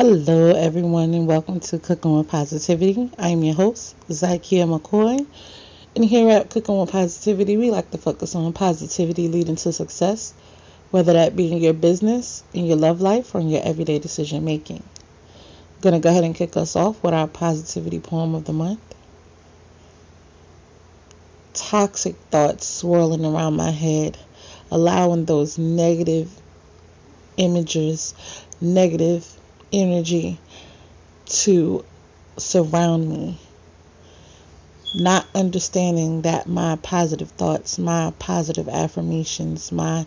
Hello, everyone, and welcome to Cooking with Positivity. I'm your host, Zykia McCoy. And here at Cooking with Positivity, we like to focus on positivity leading to success, whether that be in your business, in your love life, or in your everyday decision making. I'm going to go ahead and kick us off with our positivity poem of the month. Toxic thoughts swirling around my head, allowing those negative images, negative energy to surround me. Not understanding that my positive thoughts, my positive affirmations, my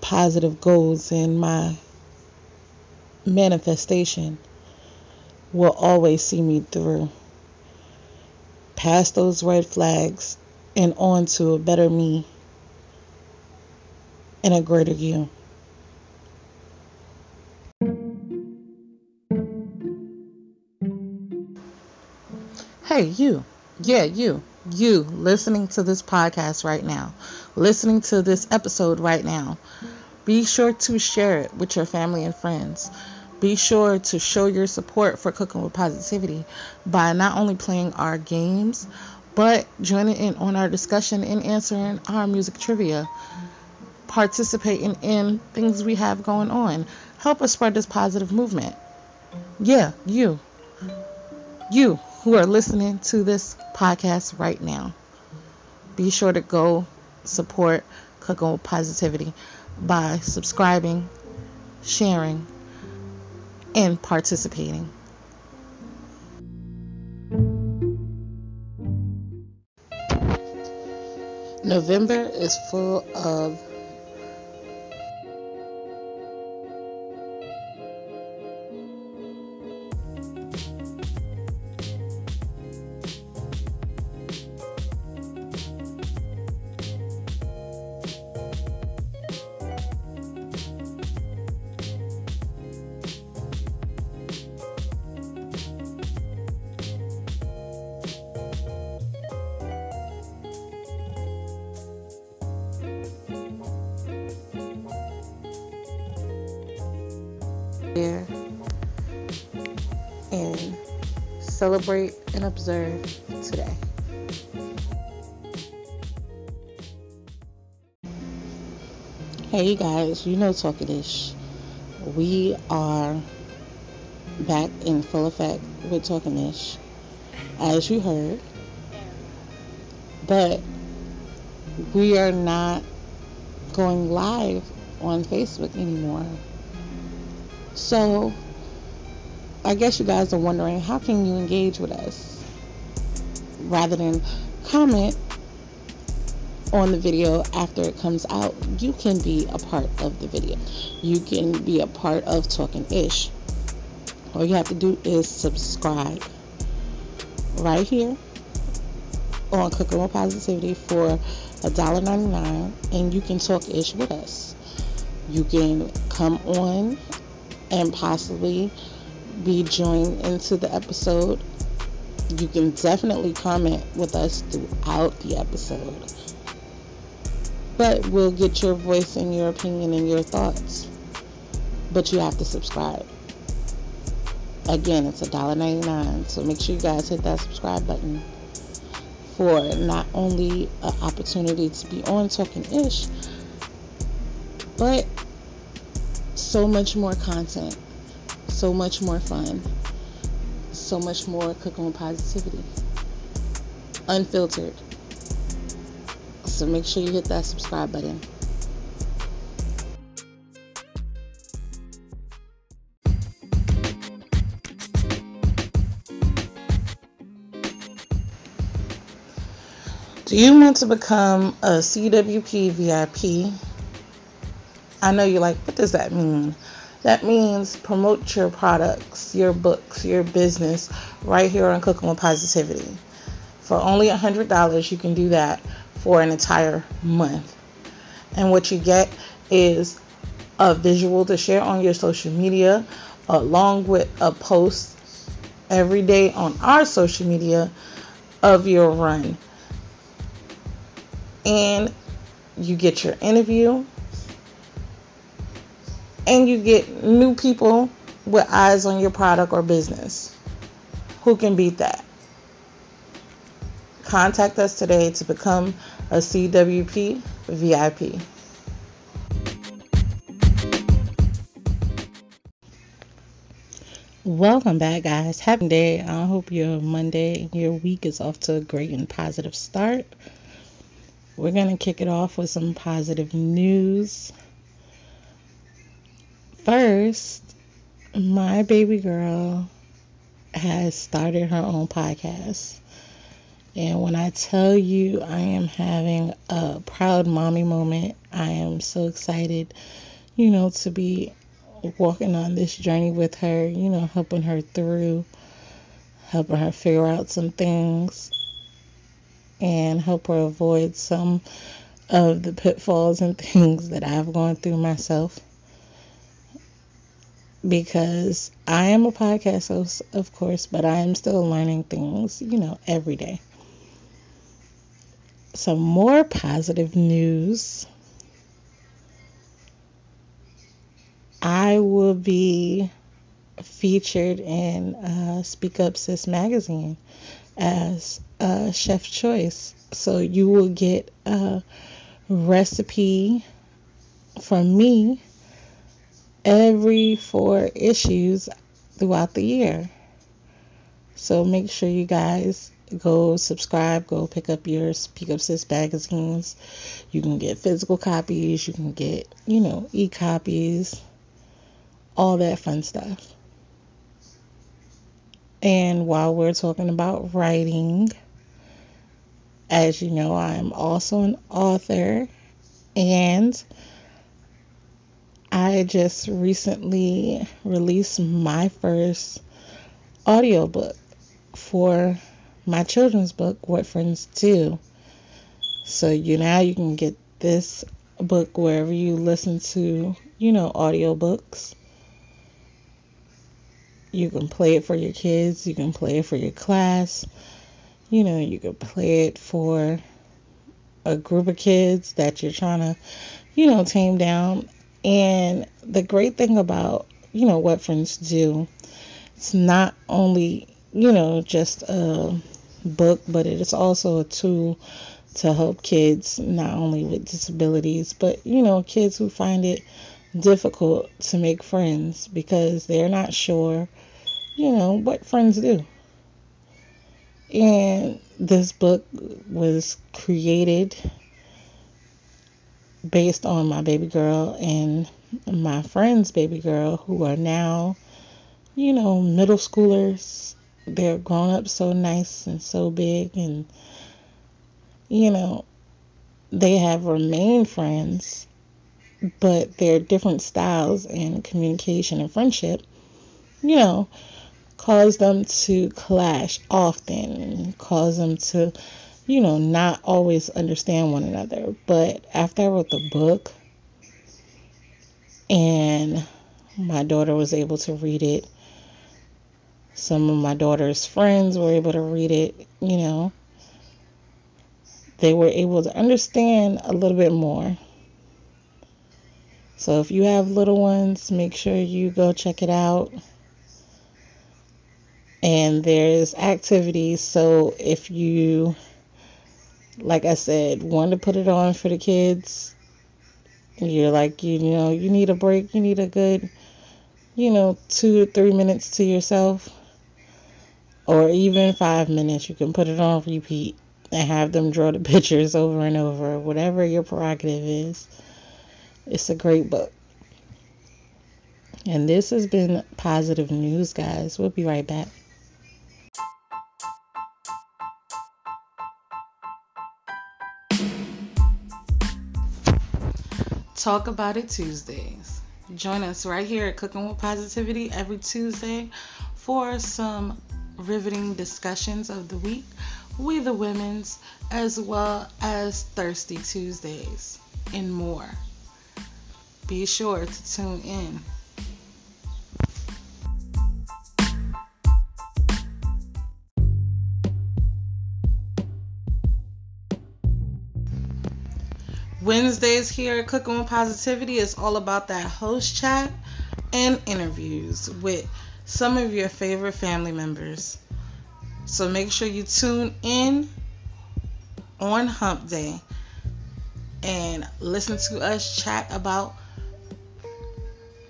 positive goals, and my manifestation will always see me through. Past those red flags and on to a better me and a greater you. Hey, you. Yeah, you. You listening to this podcast right now, listening to this episode right now. Be sure to share it with your family and friends. Be sure to show your support for Cooking with Positivity by not only playing our games, but joining in on our discussion and answering our music trivia. Participating in things we have going on. Help us spread this positive movement. Yeah, you. You who are listening to this podcast right now, be sure to go support Cooking with Positivity by subscribing, sharing, and participating. November is full of and celebrate and observe today. Hey guys, you know Talking Ish. We are back in full effect with Talking Ish, as you heard. But we are not going live on Facebook anymore. So, I guess you guys are wondering how can you engage with us rather than comment on the video after it comes out. You can be a part of the video. You can be a part of Talking Ish. All you have to do is subscribe right here on Cooking with Positivity for $1.99 and you can talk ish with us. You can come on and possibly be joined into the episode. You can definitely comment with us throughout the episode. But we'll get your voice and your opinion and your thoughts. But you have to subscribe. Again, it's $1.99. So make sure you guys hit that subscribe button for not only an opportunity to be on Talking Ish, but so much more content, so much more fun, so much more cooking with positivity, unfiltered. So make sure you hit that subscribe button. Do you want to become a CWP VIP? I know you're like, what does that mean? That means promote your products, your books, your business right here on Cooking with Positivity. For only $100, you can do that for an entire month. And what you get is a visual to share on your social media, along with a post every day on our social media of your run. And you get your interview, and you get new people with eyes on your product or business. Who can beat that? Contact us today to become a CWP VIP. Welcome back, guys. Happy day. I hope your Monday and your week is off to a great and positive start. We're going to kick it off with some positive news. First, my baby girl has started her own podcast. And when I tell you I am having a proud mommy moment, I am so excited, you know, to be walking on this journey with her, you know, helping her through, helping her figure out some things, and help her avoid some of the pitfalls and things that I've gone through myself. Because I am a podcast host, of course, but I am still learning things, you know, every day. Some more positive news. I will be featured in uh, Speak Up Sis magazine as a chef choice. So you will get a recipe from me every four issues throughout the year. So make sure you guys go subscribe, go pick up your Speak Up Sis magazines. You can get physical copies, you can get, you know, e copies, all that fun stuff. And while we're talking about writing, as you know, I'm also an author and I just recently released my first audiobook for my children's book, What Friends Do. So you now you can get this book wherever you listen to, you know, audiobooks. You can play it for your kids, you can play it for your class. You know, you can play it for a group of kids that you're trying to, you know, tame down. And the great thing about, you know, what friends do, it's not only, you know, just a book, but it is also a tool to help kids not only with disabilities, but, you know, kids who find it difficult to make friends because they're not sure you know, what friends do. And this book was created based on my baby girl and my friend's baby girl, who are now, you know, middle schoolers. They're grown up so nice and so big, and, you know, they have remained friends, but their different styles in communication and friendship, you know, cause them to clash often and cause them to, you know, not always understand one another. But after I wrote the book and my daughter was able to read it, some of my daughter's friends were able to read it, you know, they were able to understand a little bit more. So if you have little ones, make sure you go check it out and there's activities. So if you, like I said, want to put it on for the kids, you're like, you know, you need a break, you need a good, you know, two or three minutes to yourself, or even five minutes, you can put it on repeat and have them draw the pictures over and over, whatever your prerogative is. It's a great book. And this has been positive news, guys. We'll be right back. Talk About It Tuesdays. Join us right here at Cooking with Positivity every Tuesday for some riveting discussions of the week, We the Women's, as well as Thirsty Tuesdays, and more. Be sure to tune in. Wednesdays here at Cooking with Positivity is all about that host chat and interviews with some of your favorite family members. So make sure you tune in on Hump Day and listen to us chat about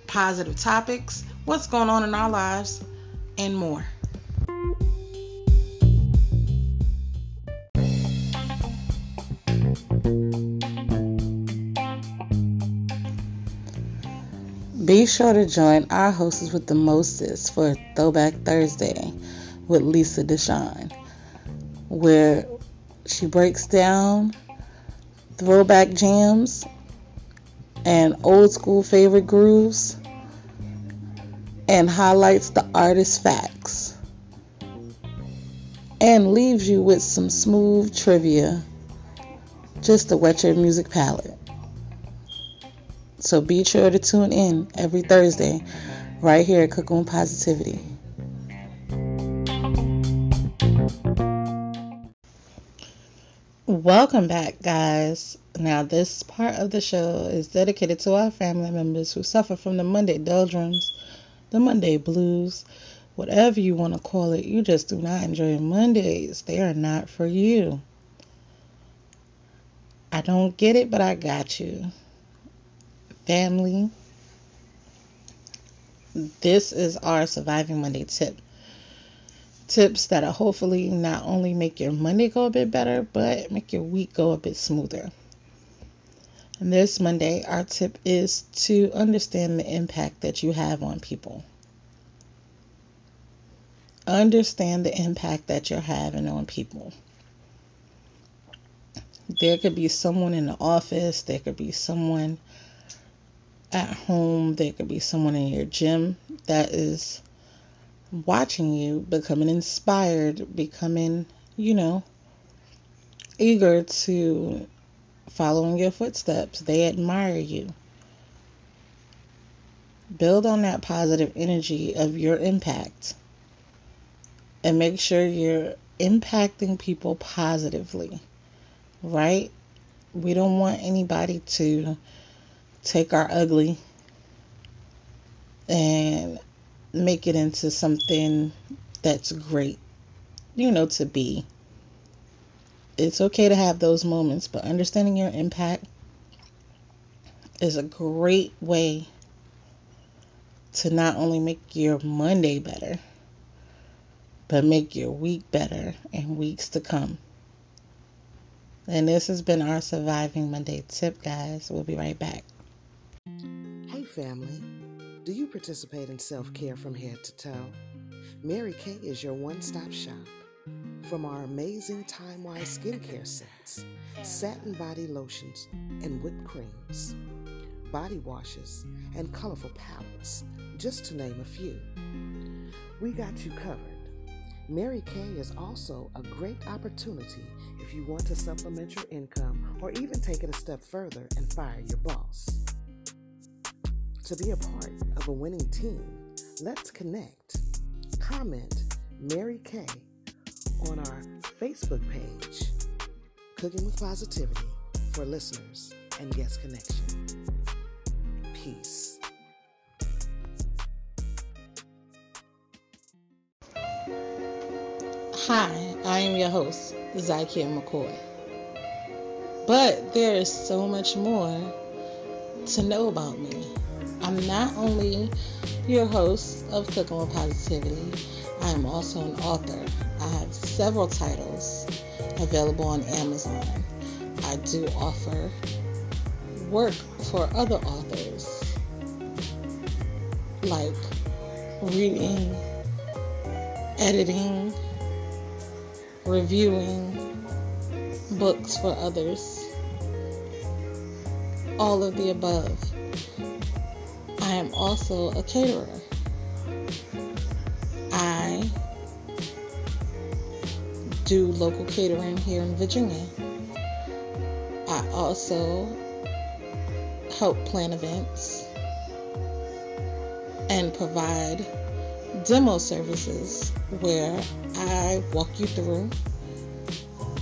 positive topics, what's going on in our lives, and more. Be sure to join our hosts with the Mostest for Throwback Thursday with Lisa Deshawn, where she breaks down throwback jams and old school favorite grooves and highlights the artist facts and leaves you with some smooth trivia just to whet your music palate. So be sure to tune in every Thursday right here at Cooking Positivity. Welcome back, guys. Now, this part of the show is dedicated to our family members who suffer from the Monday doldrums, the Monday blues, whatever you want to call it. You just do not enjoy Mondays, they are not for you. I don't get it, but I got you family. This is our Surviving Monday tip. Tips that will hopefully not only make your Monday go a bit better, but make your week go a bit smoother. And this Monday, our tip is to understand the impact that you have on people. Understand the impact that you're having on people. There could be someone in the office, there could be someone at home, there could be someone in your gym that is watching you, becoming inspired, becoming, you know, eager to follow in your footsteps. They admire you. Build on that positive energy of your impact and make sure you're impacting people positively, right? We don't want anybody to take our ugly and make it into something that's great, you know, to be. It's okay to have those moments, but understanding your impact is a great way to not only make your Monday better, but make your week better and weeks to come. And this has been our Surviving Monday tip, guys. We'll be right back. Family. Do you participate in self care from head to toe? Mary Kay is your one stop shop. From our amazing time wise skincare sets, satin body lotions, and whipped creams, body washes, and colorful palettes, just to name a few. We got you covered. Mary Kay is also a great opportunity if you want to supplement your income or even take it a step further and fire your boss. To be a part of a winning team, let's connect. Comment Mary Kay on our Facebook page, Cooking with Positivity for listeners and guest connection. Peace. Hi, I am your host, Zykia McCoy. But there is so much more to know about me. I'm not only your host of Cooking with Positivity, I am also an author. I have several titles available on Amazon. I do offer work for other authors, like reading, editing, reviewing books for others, all of the above. I am also a caterer. I do local catering here in Virginia. I also help plan events and provide demo services where I walk you through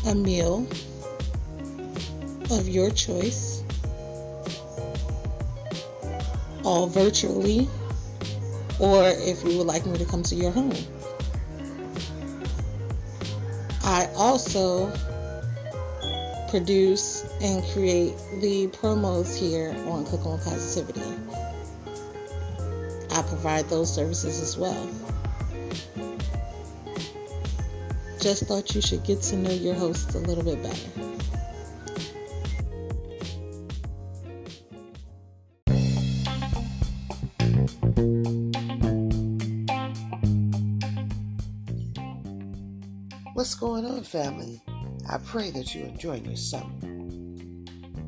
a meal of your choice all virtually or if you would like me to come to your home. I also produce and create the promos here on Cooking with Positivity. I provide those services as well. Just thought you should get to know your host a little bit better. Family? I pray that you're enjoying your summer.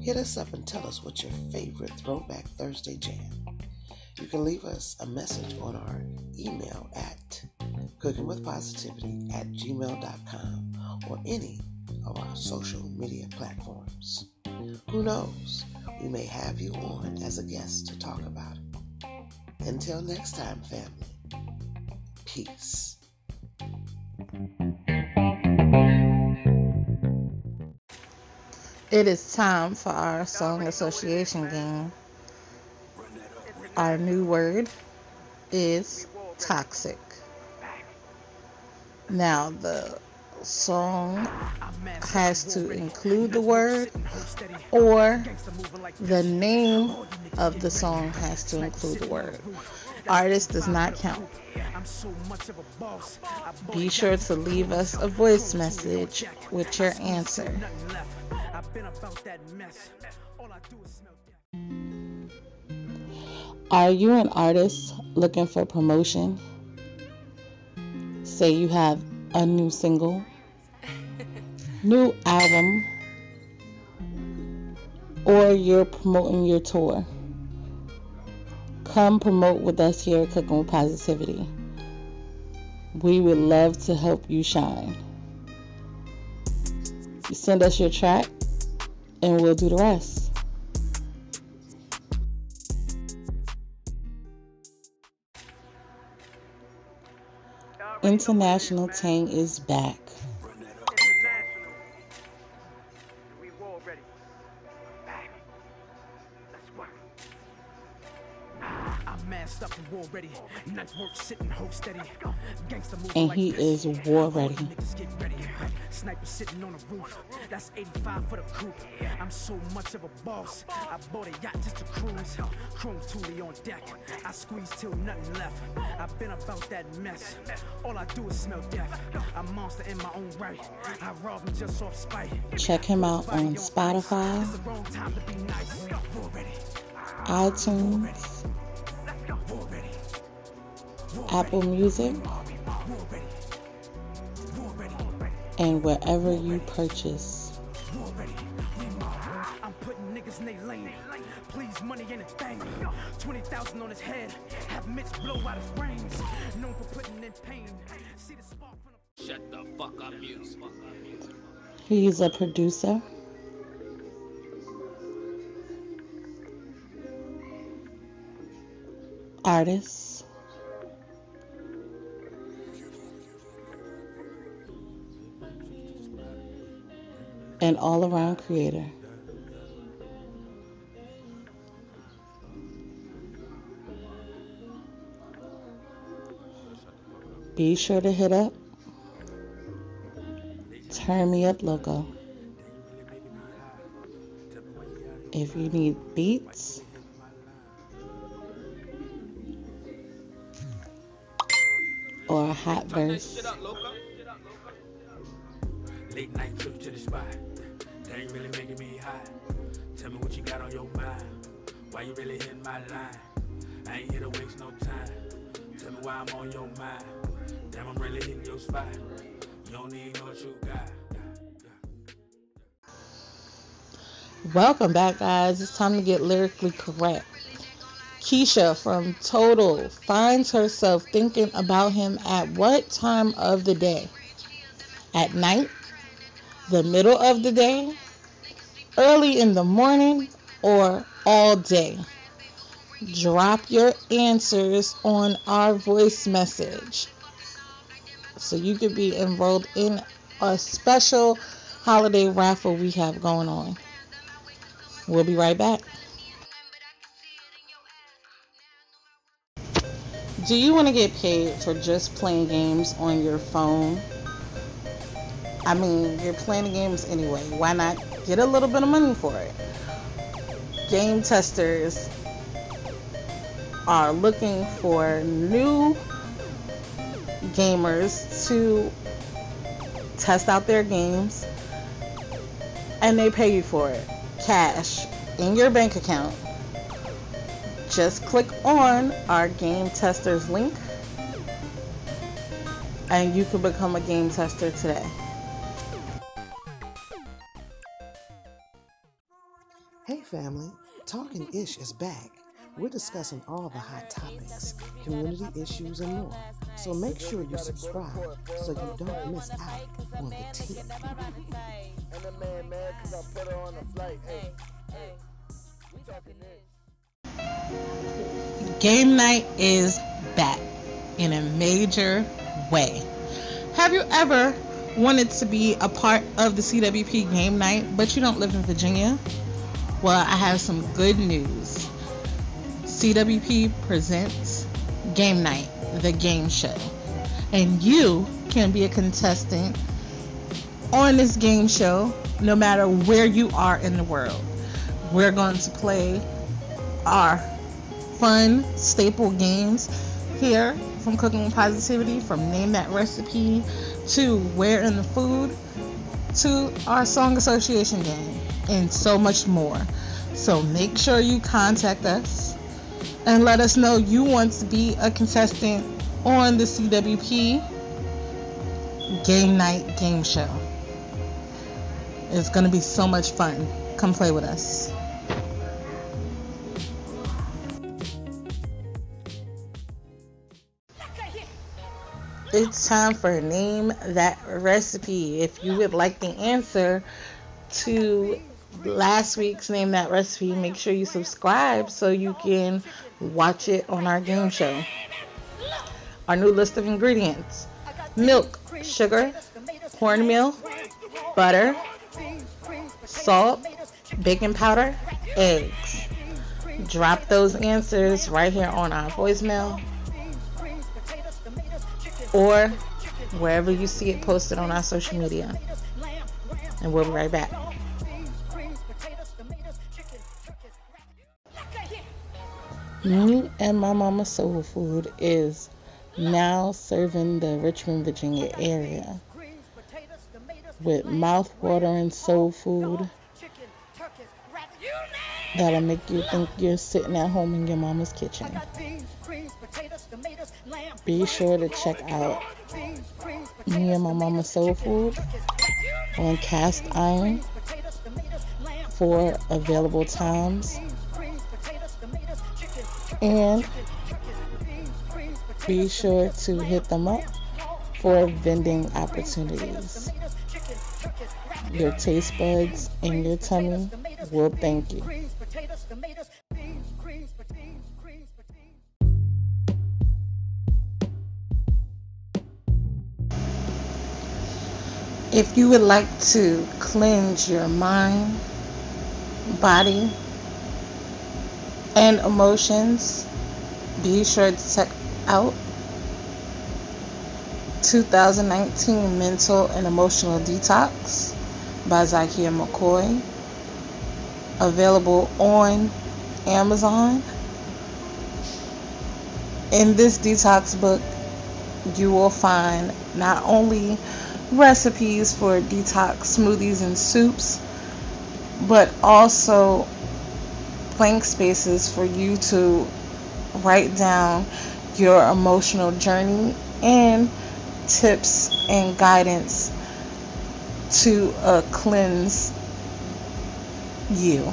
Hit us up and tell us what your favorite Throwback Thursday jam. You can leave us a message on our email at cookingwithpositivity at gmail.com or any of our social media platforms. Who knows? We may have you on as a guest to talk about it. Until next time, family, peace. It is time for our song association game. Our new word is toxic. Now, the song has to include the word, or the name of the song has to include the word. Artist does not count. Be sure to leave us a voice message with your answer. Are you an artist looking for promotion? Say you have a new single, new album, or you're promoting your tour. Come promote with us here at Cooking with Positivity. We would love to help you shine. Send us your track and we'll do the rest. International Tang is back. And he is war ready. Sniper sitting on the roof. That's 85 for the coupe. I'm so much of a boss. I bought a yacht just to cruise. Chrome Thule on deck. I squeeze till nothing left. I've been about that mess. All I do is smell death. I'm monster in my own right. I rob him just off spite. Check him out on Spotify, iTunes, Apple Music and wherever you purchase. I'm putting niggas in their lane. Please, money ain't a thing. 20,000 on his head. Have Mitch blow out his brains. Known for putting in pain. See the spark from the... Shut the fuck up, you. He's a producer. Artist and all around creator. Be sure to hit up Turn Me Up logo. If you need beats, or a hot verse. Late night trip to the spot. Really making me hot. Tell me what you got on your mind. Why you really hitting my line? I ain't here to waste no time. Tell me why I'm on your mind. Damn, I'm really hitting your spot. You don't need what you got. Welcome back, guys. It's time to get lyrically correct. Keisha from Total finds herself thinking about him at what time of the day? At night? the middle of the day, early in the morning, or all day. Drop your answers on our voice message so you could be enrolled in a special holiday raffle we have going on. We'll be right back. Do you want to get paid for just playing games on your phone? I mean, you're playing games anyway. Why not get a little bit of money for it? Game testers are looking for new gamers to test out their games and they pay you for it. Cash in your bank account. Just click on our game testers link and you can become a game tester today family, Talking Ish is back. We're discussing all the hot topics, community issues, and more. So make sure you subscribe so you don't miss out on the tea. Game night is back in a major way have you ever wanted to be a part of the cwp game night but you don't live in virginia well i have some good news CWP presents Game Night, the game show. And you can be a contestant on this game show no matter where you are in the world. We're going to play our fun staple games here from Cooking Positivity, from Name That Recipe to Where in the Food to our Song Association game and so much more. So make sure you contact us and let us know you want to be a contestant on the CWP Game Night Game Show. It's going to be so much fun. Come play with us. It's time for Name That Recipe. If you would like the answer to last week's Name That Recipe, make sure you subscribe so you can watch it on our game show. Our new list of ingredients milk, sugar, cornmeal, butter, salt, baking powder, eggs. Drop those answers right here on our voicemail or wherever you see it posted on our social media. And we'll be right back. Me and my mama soul food is now serving the Richmond, Virginia area with mouth-watering soul food that'll make you think you're sitting at home in your mama's kitchen. Be sure to check out me and my mama soul food on cast iron for available times and be sure to hit them up for vending opportunities. Your taste buds and your tummy will thank you. If you would like to cleanse your mind, body, and emotions, be sure to check out 2019 Mental and Emotional Detox by Zykia McCoy. Available on Amazon. In this detox book, you will find not only recipes for detox smoothies and soups, but also blank spaces for you to write down your emotional journey and tips and guidance to uh, cleanse you.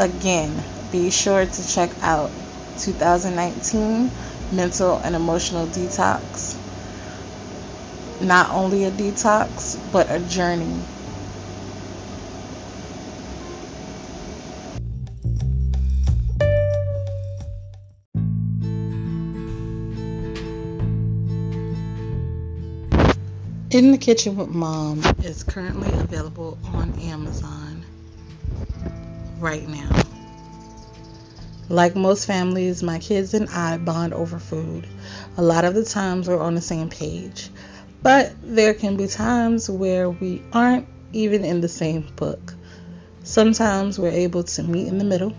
Again, be sure to check out 2019 Mental and Emotional Detox. Not only a detox, but a journey In the Kitchen with Mom is currently available on Amazon right now. Like most families, my kids and I bond over food. A lot of the times we're on the same page. But there can be times where we aren't even in the same book. Sometimes we're able to meet in the middle.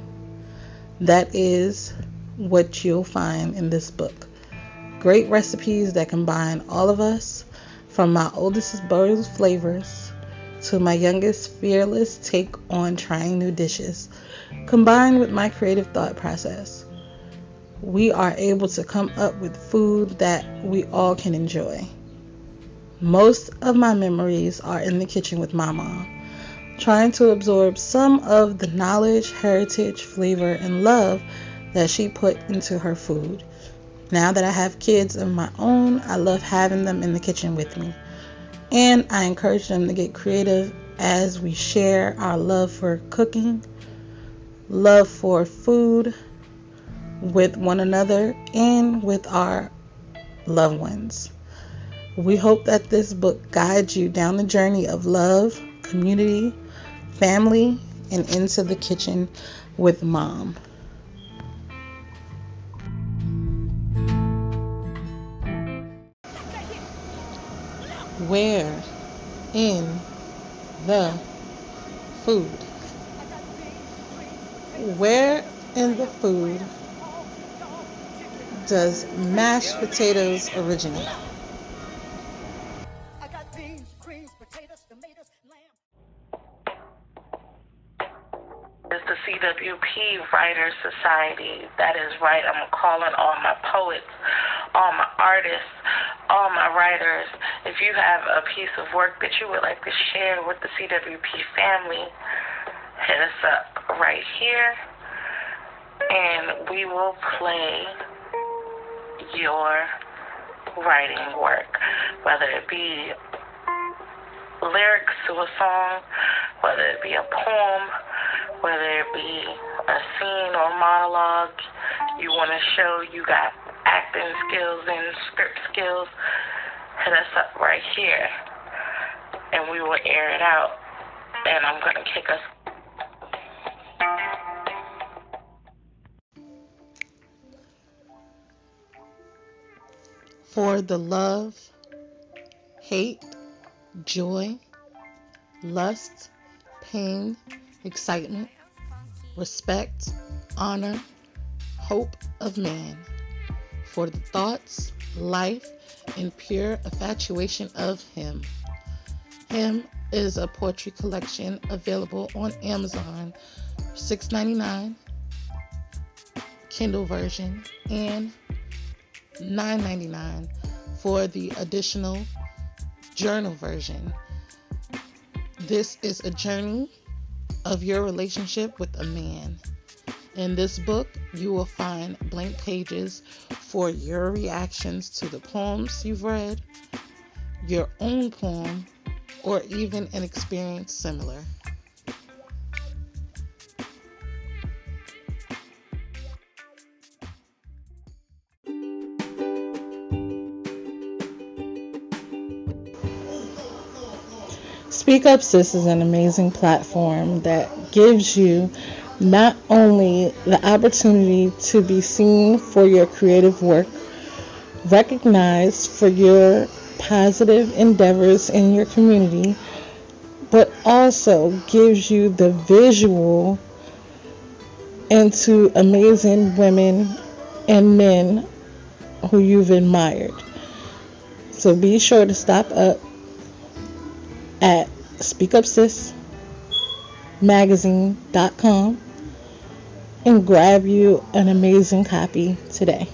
That is what you'll find in this book. Great recipes that combine all of us, from my oldest's bold flavors to my youngest fearless take on trying new dishes, combined with my creative thought process. We are able to come up with food that we all can enjoy. Most of my memories are in the kitchen with my mom, trying to absorb some of the knowledge, heritage, flavor, and love that she put into her food. Now that I have kids of my own, I love having them in the kitchen with me. And I encourage them to get creative as we share our love for cooking, love for food with one another, and with our loved ones. We hope that this book guides you down the journey of love, community, family, and into the kitchen with mom. Where in the food? Where in the food does mashed potatoes originate? Society. That is right. I'm calling all my poets, all my artists, all my writers. If you have a piece of work that you would like to share with the CWP family, hit us up right here and we will play your writing work, whether it be lyrics to a song, whether it be a poem, whether it be a scene or monologue you want to show you got acting skills and script skills, hit us up right here and we will air it out. And I'm going to kick us. For the love, hate, joy, lust, pain, excitement, respect, honor, hope of man, for the thoughts, life, and pure infatuation of him. Him is a poetry collection available on Amazon, $6.99 Kindle version and $9.99 for the additional journal version. This is a journey of your relationship with a man. In this book, you will find blank pages for your reactions to the poems you've read, your own poem, or even an experience similar. Speak Up Sis is an amazing platform that gives you not only the opportunity to be seen for your creative work, recognized for your positive endeavors in your community, but also gives you the visual into amazing women and men who you've admired. So be sure to stop up at speakupsismagazine.com and grab you an amazing copy today.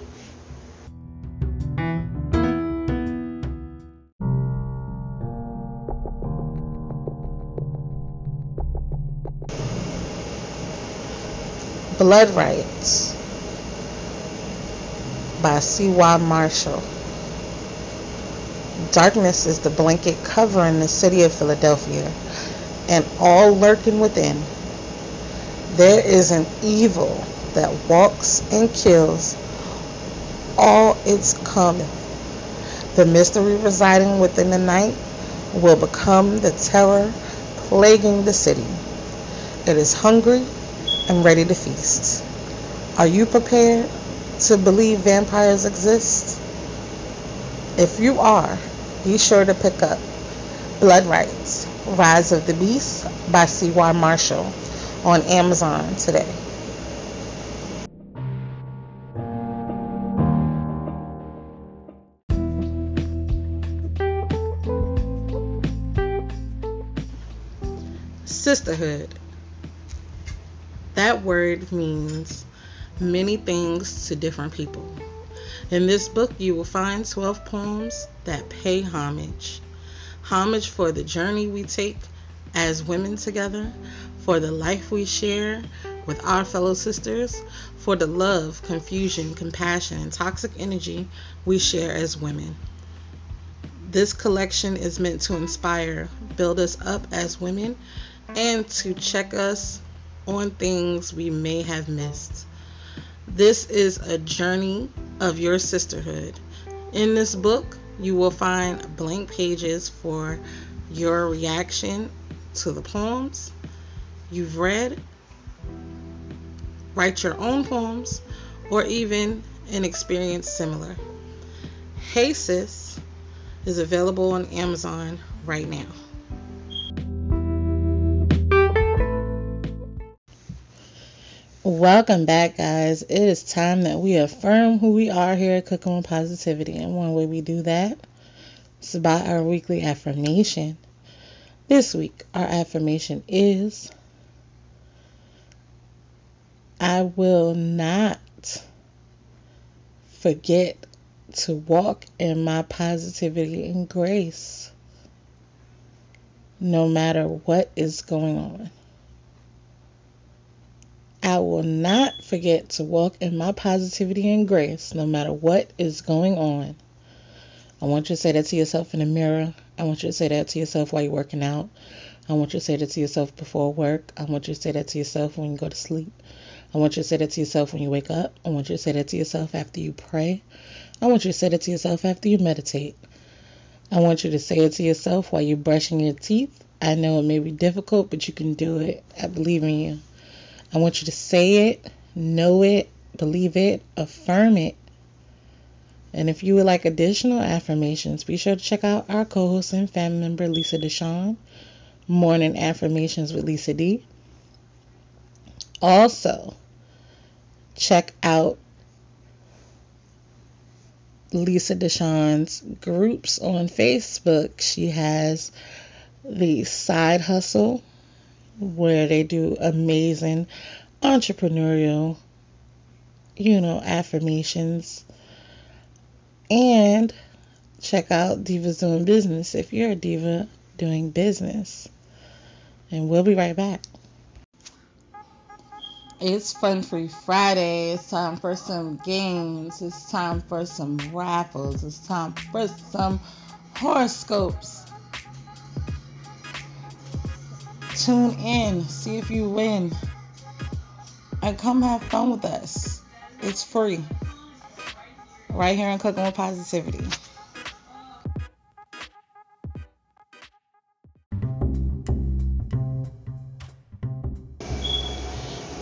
Blood Rights by C.Y. Marshall. Darkness is the blanket covering the city of Philadelphia, and all lurking within. There is an evil that walks and kills all its coming. The mystery residing within the night will become the terror plaguing the city. It is hungry and ready to feast. Are you prepared to believe vampires exist? If you are, be sure to pick up Blood Rights Rise of the Beast by C.Y. Marshall on Amazon today. Sisterhood. That word means many things to different people. In this book, you will find 12 poems that pay homage. Homage for the journey we take as women together, for the life we share with our fellow sisters, for the love, confusion, compassion, and toxic energy we share as women. This collection is meant to inspire, build us up as women, and to check us on things we may have missed. This is a journey of your sisterhood. In this book, you will find blank pages for your reaction to the poems you've read, write your own poems, or even an experience similar. Hey Sis is available on Amazon right now. Welcome back, guys. It is time that we affirm who we are here at Cooking with Positivity. And one way we do that is by our weekly affirmation. This week, our affirmation is I will not forget to walk in my positivity and grace no matter what is going on. I will not forget to walk in my positivity and grace no matter what is going on. I want you to say that to yourself in the mirror. I want you to say that to yourself while you're working out. I want you to say that to yourself before work. I want you to say that to yourself when you go to sleep. I want you to say that to yourself when you wake up. I want you to say that to yourself after you pray. I want you to say that to yourself after you meditate. I want you to say it to yourself while you're brushing your teeth. I know it may be difficult, but you can do it. I believe in you. I want you to say it, know it, believe it, affirm it. And if you would like additional affirmations, be sure to check out our co host and family member, Lisa Deshawn, Morning Affirmations with Lisa D. Also, check out Lisa Deshawn's groups on Facebook. She has the Side Hustle where they do amazing entrepreneurial, you know, affirmations. And check out Divas Doing Business if you're a diva doing business. And we'll be right back. It's Fun Free Friday. It's time for some games. It's time for some raffles. It's time for some horoscopes. Tune in, see if you win, and come have fun with us. It's free. Right here on Cooking with Positivity.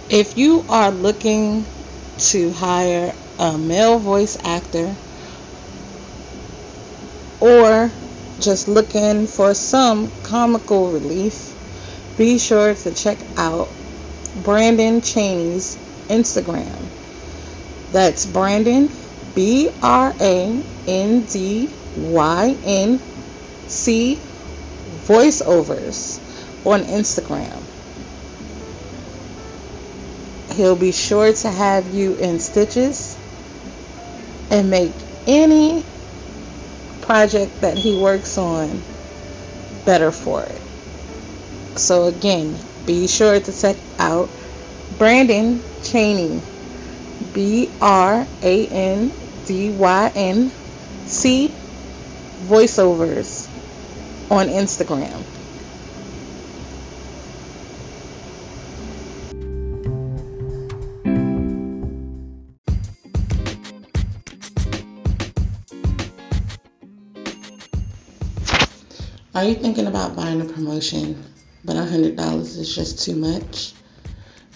If you are looking to hire a male voice actor or just looking for some comical relief, be sure to check out Brandyn Cheney's Instagram. That's Brandyn, B R A N D Y N C voiceovers on Instagram. He'll be sure to have you in stitches and make any project that he works on better for it. So again, be sure to check out Brandyn Cheney. B R A N D Y N C voiceovers on Instagram. Are you thinking about buying a promotion but $100 is just too much?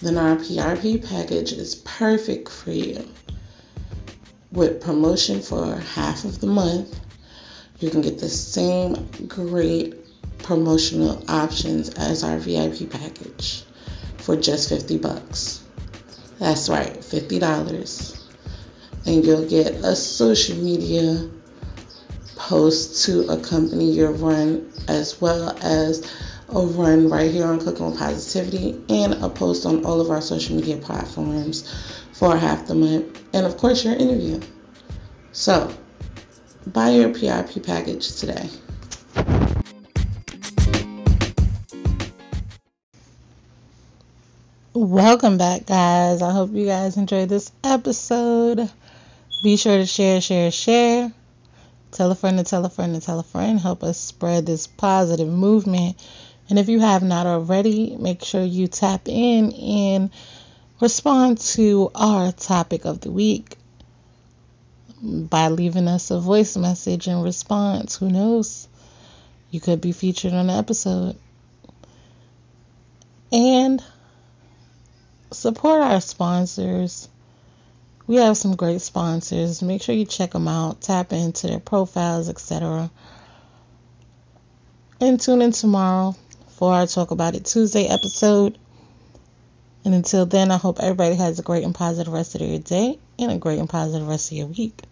then our PRP package is perfect for you. With promotion for half of the month, you can get the same great promotional options as our VIP package for just 50 bucks. That's right, $50. And you'll get a social media post to accompany your run as well as a run right here on Cooking with Positivity and a post on all of our social media platforms for half the month. And of course, your interview. So, buy your PRP package today. Welcome back, guys. I hope you guys enjoyed this episode. Be sure to share, share, share. Tell a friend to tell a friend to tell a friend. Help us spread this positive movement. And if you have not already, make sure you tap in and respond to our topic of the week by leaving us a voice message in response. Who knows? You could be featured on the episode. And support our sponsors. We have some great sponsors. Make sure you check them out, tap into their profiles, etc. And tune in tomorrow for our Talk About It Tuesday episode. And until then, I hope everybody has a great and positive rest of your day and a great and positive rest of your week.